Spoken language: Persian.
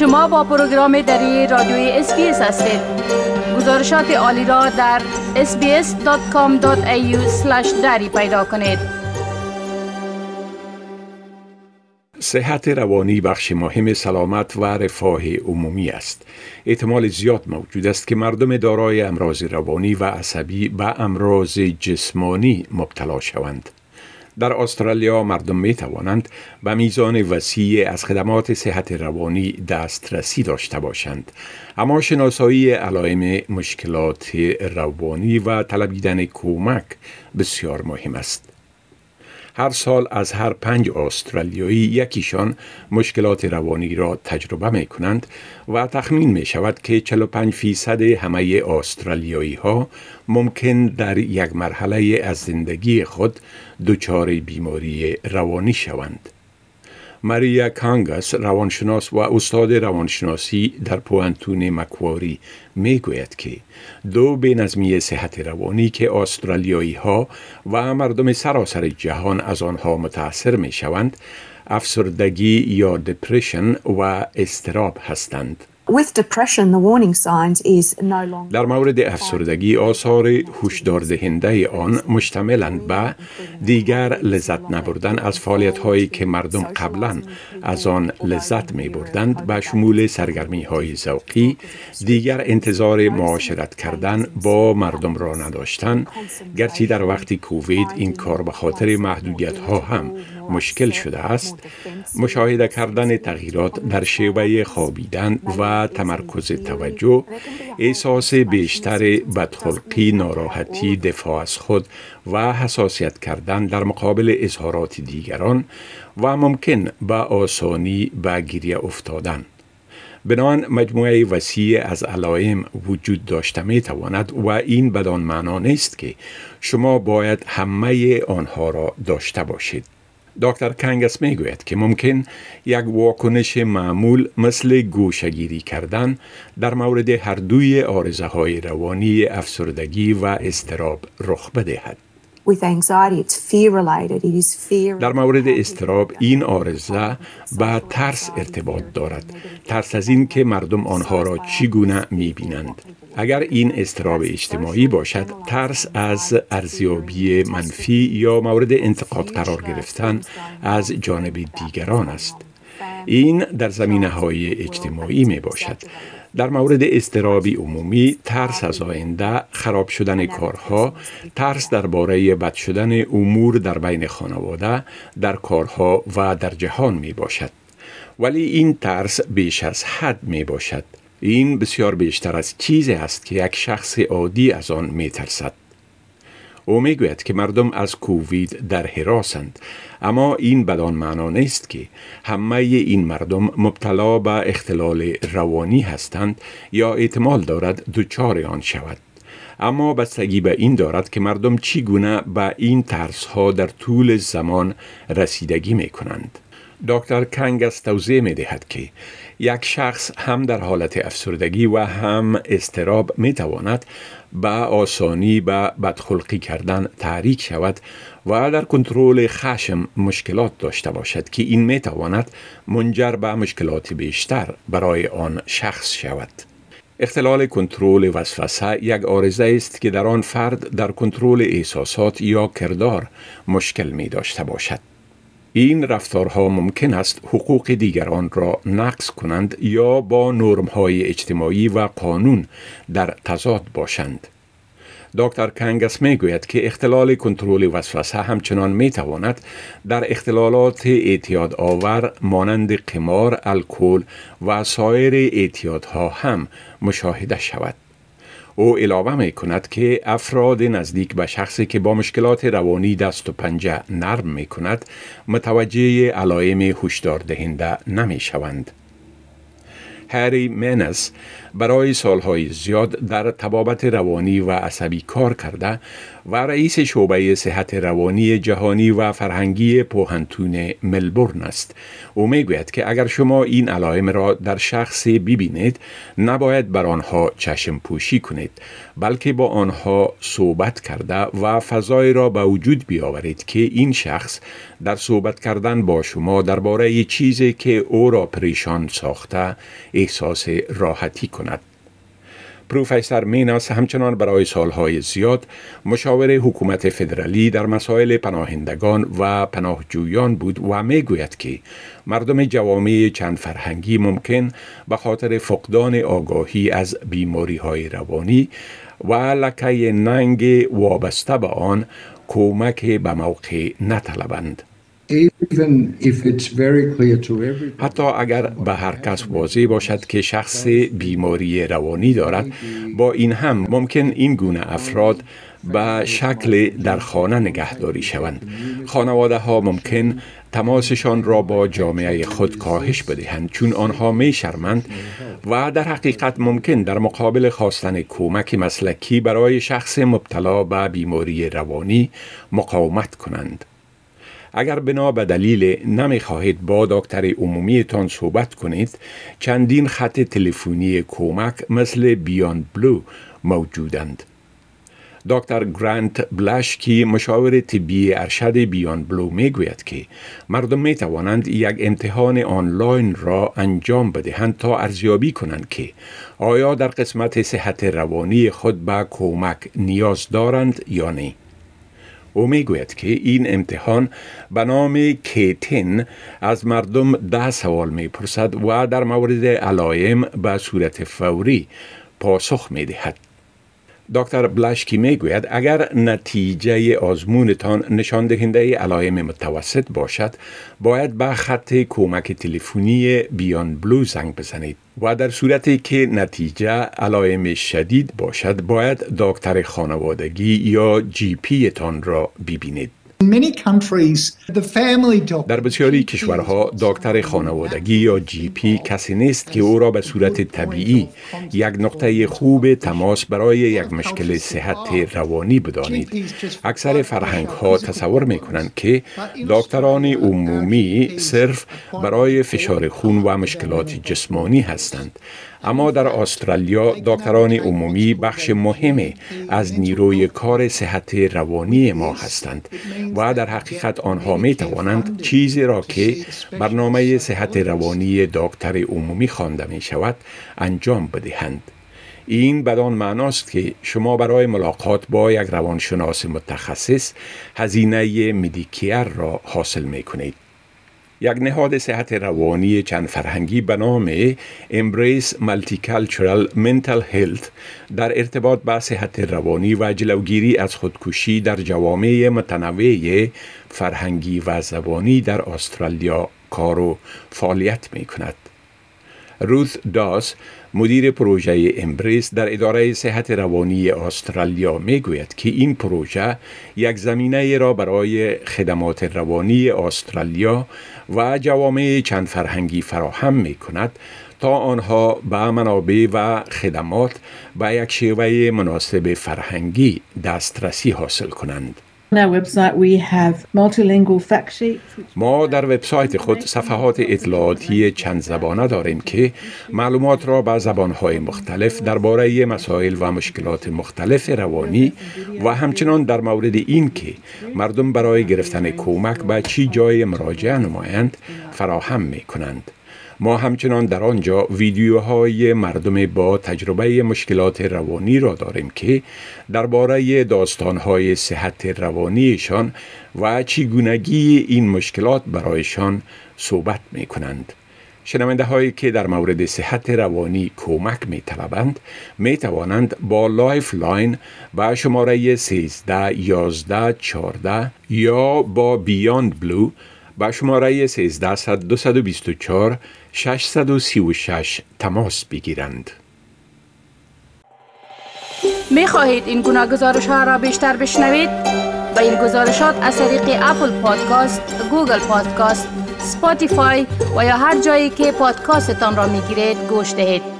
شما با پروگرام دری رادیوی SBS هستید گزارشات عالی را در sbs.com.au دری پیدا کنید صحت روانی بخش مهم سلامت و رفاه عمومی است. احتمال زیاد موجود است که مردم دارای امراض روانی و عصبی به امراض جسمانی مبتلا شوند. در استرالیا مردم می توانند به میزان وسیع از خدمات صحت روانی دسترسی داشته باشند. اما شناسایی علائم مشکلات روانی و طلبیدن کمک بسیار مهم است. هر سال از هر پنج استرالیایی یکیشان مشکلات روانی را تجربه می کنند و تخمین می شود که 45 فیصد همه استرالیایی ها ممکن در یک مرحله از زندگی خود دچار بیماری روانی شوند. ماریا کانگاس روانشناس و استاد روانشناسی در پوانتون مکواری می گوید که دو نظمی صحت روانی که استرالیایی ها و مردم سراسر جهان از آنها متاثر می شوند افسردگی یا دپرشن و استراب هستند. در مورد افسردگی آثار هشدار دهنده آن مشتملند به دیگر لذت نبردن از فعالیت هایی که مردم قبلا از آن لذت می بردند به شمول سرگرمی های ذوقی دیگر انتظار معاشرت کردن با مردم را نداشتن گرچه در وقت کووید این کار به خاطر محدودیت ها هم مشکل شده است. مشاهده کردن تغییرات در شیوه خوابیدن و تمرکز توجه احساس بیشتر بدخلقی ناراحتی دفاع از خود و حساسیت کردن در مقابل اظهارات دیگران و ممکن به آسانی به گریه افتادن. بنان مجموعه وسیع از علائم وجود داشته می تواند و این بدان معنا نیست که شما باید همه آنها را داشته باشید. دکتر کنگس می گوید که ممکن یک واکنش معمول مثل گوشگیری کردن در مورد هر دوی آرزه های روانی افسردگی و استراب رخ بدهد. در مورد استراب این آرزه به ترس ارتباط دارد. ترس از این که مردم آنها را چگونه می بینند اگر این استراب اجتماعی باشد ترس از ارزیابی منفی یا مورد انتقاد قرار گرفتن از جانب دیگران است. این در زمینه های اجتماعی می باشد در مورد استرابی عمومی ترس از آینده خراب شدن کارها ترس درباره بد شدن امور در بین خانواده در کارها و در جهان می باشد ولی این ترس بیش از حد می باشد این بسیار بیشتر از چیزی است که یک شخص عادی از آن می ترسد او می‌گوید که مردم از کووید در حراسند اما این بدان معنا نیست که همه این مردم مبتلا به اختلال روانی هستند یا احتمال دارد دچار آن شود اما بستگی به این دارد که مردم چگونه به این ترس ها در طول زمان رسیدگی می کنند. دکتر کنگس توضیح می دهد که یک شخص هم در حالت افسردگی و هم استراب می تواند به آسانی به بدخلقی کردن تحریک شود و در کنترل خشم مشکلات داشته باشد که این می تواند منجر به مشکلات بیشتر برای آن شخص شود. اختلال کنترل وسوسه یک آرزه است که در آن فرد در کنترل احساسات یا کردار مشکل می داشته باشد. این رفتارها ممکن است حقوق دیگران را نقض کنند یا با های اجتماعی و قانون در تضاد باشند. دکتر کنگس می گوید که اختلال کنترل وسوسه همچنان می تواند در اختلالات اعتیاد آور مانند قمار، الکل و سایر اعتیادها هم مشاهده شود. او علاوه می کند که افراد نزدیک به شخصی که با مشکلات روانی دست و پنجه نرم می کند متوجه علائم هشدار دهنده نمی شوند. هری مینس برای سالهای زیاد در تبابت روانی و عصبی کار کرده و رئیس شعبه صحت روانی جهانی و فرهنگی پوهنتون ملبورن است. او می‌گوید که اگر شما این علائم را در شخصی ببینید نباید بر آنها چشم پوشی کنید بلکه با آنها صحبت کرده و فضای را به وجود بیاورید که این شخص در صحبت کردن با شما درباره چیزی که او را پریشان ساخته احساس راحتی کند. پروفسور میناس همچنان برای سالهای زیاد مشاور حکومت فدرالی در مسائل پناهندگان و پناهجویان بود و می‌گوید که مردم جوامع چند فرهنگی ممکن به خاطر فقدان آگاهی از بیماری های روانی و لکه ننگ وابسته به آن کمک به موقع نطلبند. حتی اگر به هر کس واضح باشد که شخص بیماری روانی دارد با این هم ممکن این گونه افراد به شکل در خانه نگهداری شوند. خانواده ها ممکن تماسشان را با جامعه خود کاهش بدهند چون آنها می شرمند و در حقیقت ممکن در مقابل خواستن کمک مسلکی برای شخص مبتلا به بیماری روانی مقاومت کنند. اگر بنا به دلیل نمی خواهید با دکتر عمومیتان صحبت کنید چندین خط تلفنی کمک مثل بیاند بلو موجودند دکتر گرانت بلاشکی مشاور طبی ارشد بیان بلو می گوید که مردم می توانند یک امتحان آنلاین را انجام بدهند تا ارزیابی کنند که آیا در قسمت صحت روانی خود به کمک نیاز دارند یا نه. او می گوید که این امتحان به نام کیتن از مردم ده سوال می پرسد و در مورد علائم به صورت فوری پاسخ می دهد. دکتر بلاشکی می گوید اگر نتیجه آزمونتان نشان دهنده علائم متوسط باشد باید به خط کمک تلفنی بیان بلو زنگ بزنید. و در صورتی که نتیجه علائم شدید باشد باید دکتر خانوادگی یا جی پی تان را ببینید. در بسیاری کشورها دکتر خانوادگی یا جی پی کسی نیست که او را به صورت طبیعی یک نقطه خوب تماس برای یک مشکل صحت روانی بدانید. اکثر فرهنگ ها تصور می کنند که دکتران عمومی صرف برای فشار خون و مشکلات جسمانی هستند. اما در استرالیا دکتران عمومی بخش مهمی از نیروی کار صحت روانی ما هستند و در حقیقت آنها می توانند چیزی را که برنامه صحت روانی دکتر عمومی خوانده می شود انجام بدهند. این بدان معناست که شما برای ملاقات با یک روانشناس متخصص هزینه مدیکیر را حاصل می کنید. یک نهاد صحت روانی چند فرهنگی به نام Embrace Multicultural Mental Health در ارتباط با صحت روانی و جلوگیری از خودکشی در جوامع متنوع فرهنگی و زبانی در استرالیا کار و فعالیت می کند. روث داس مدیر پروژه امبریس در اداره صحت روانی استرالیا می گوید که این پروژه یک زمینه را برای خدمات روانی استرالیا و جوامع چند فرهنگی فراهم می کند تا آنها به منابع و خدمات به یک شیوه مناسب فرهنگی دسترسی حاصل کنند. ما در وبسایت خود صفحات اطلاعاتی چند زبانه داریم که معلومات را به زبانهای مختلف درباره مسائل و مشکلات مختلف روانی و همچنان در مورد این که مردم برای گرفتن کمک به چی جای مراجعه نمایند فراهم می کنند. ما همچنان در آنجا ویدیوهای مردم با تجربه مشکلات روانی را داریم که درباره داستانهای صحت روانیشان و چگونگی این مشکلات برایشان صحبت می کنند. شنونده هایی که در مورد صحت روانی کمک می طلبند می توانند با Lifeline و شماره 13 11 14 یا با Beyond Blue با شماره 13 224 636 تماس بگیرند. می خواهید این گونه گزارش ها را بیشتر بشنوید؟ با این گزارشات از طریق Apple Podcast، Google Podcast، Spotify و یا هر جایی که پادکاستتان را می گیرید گوش دهید.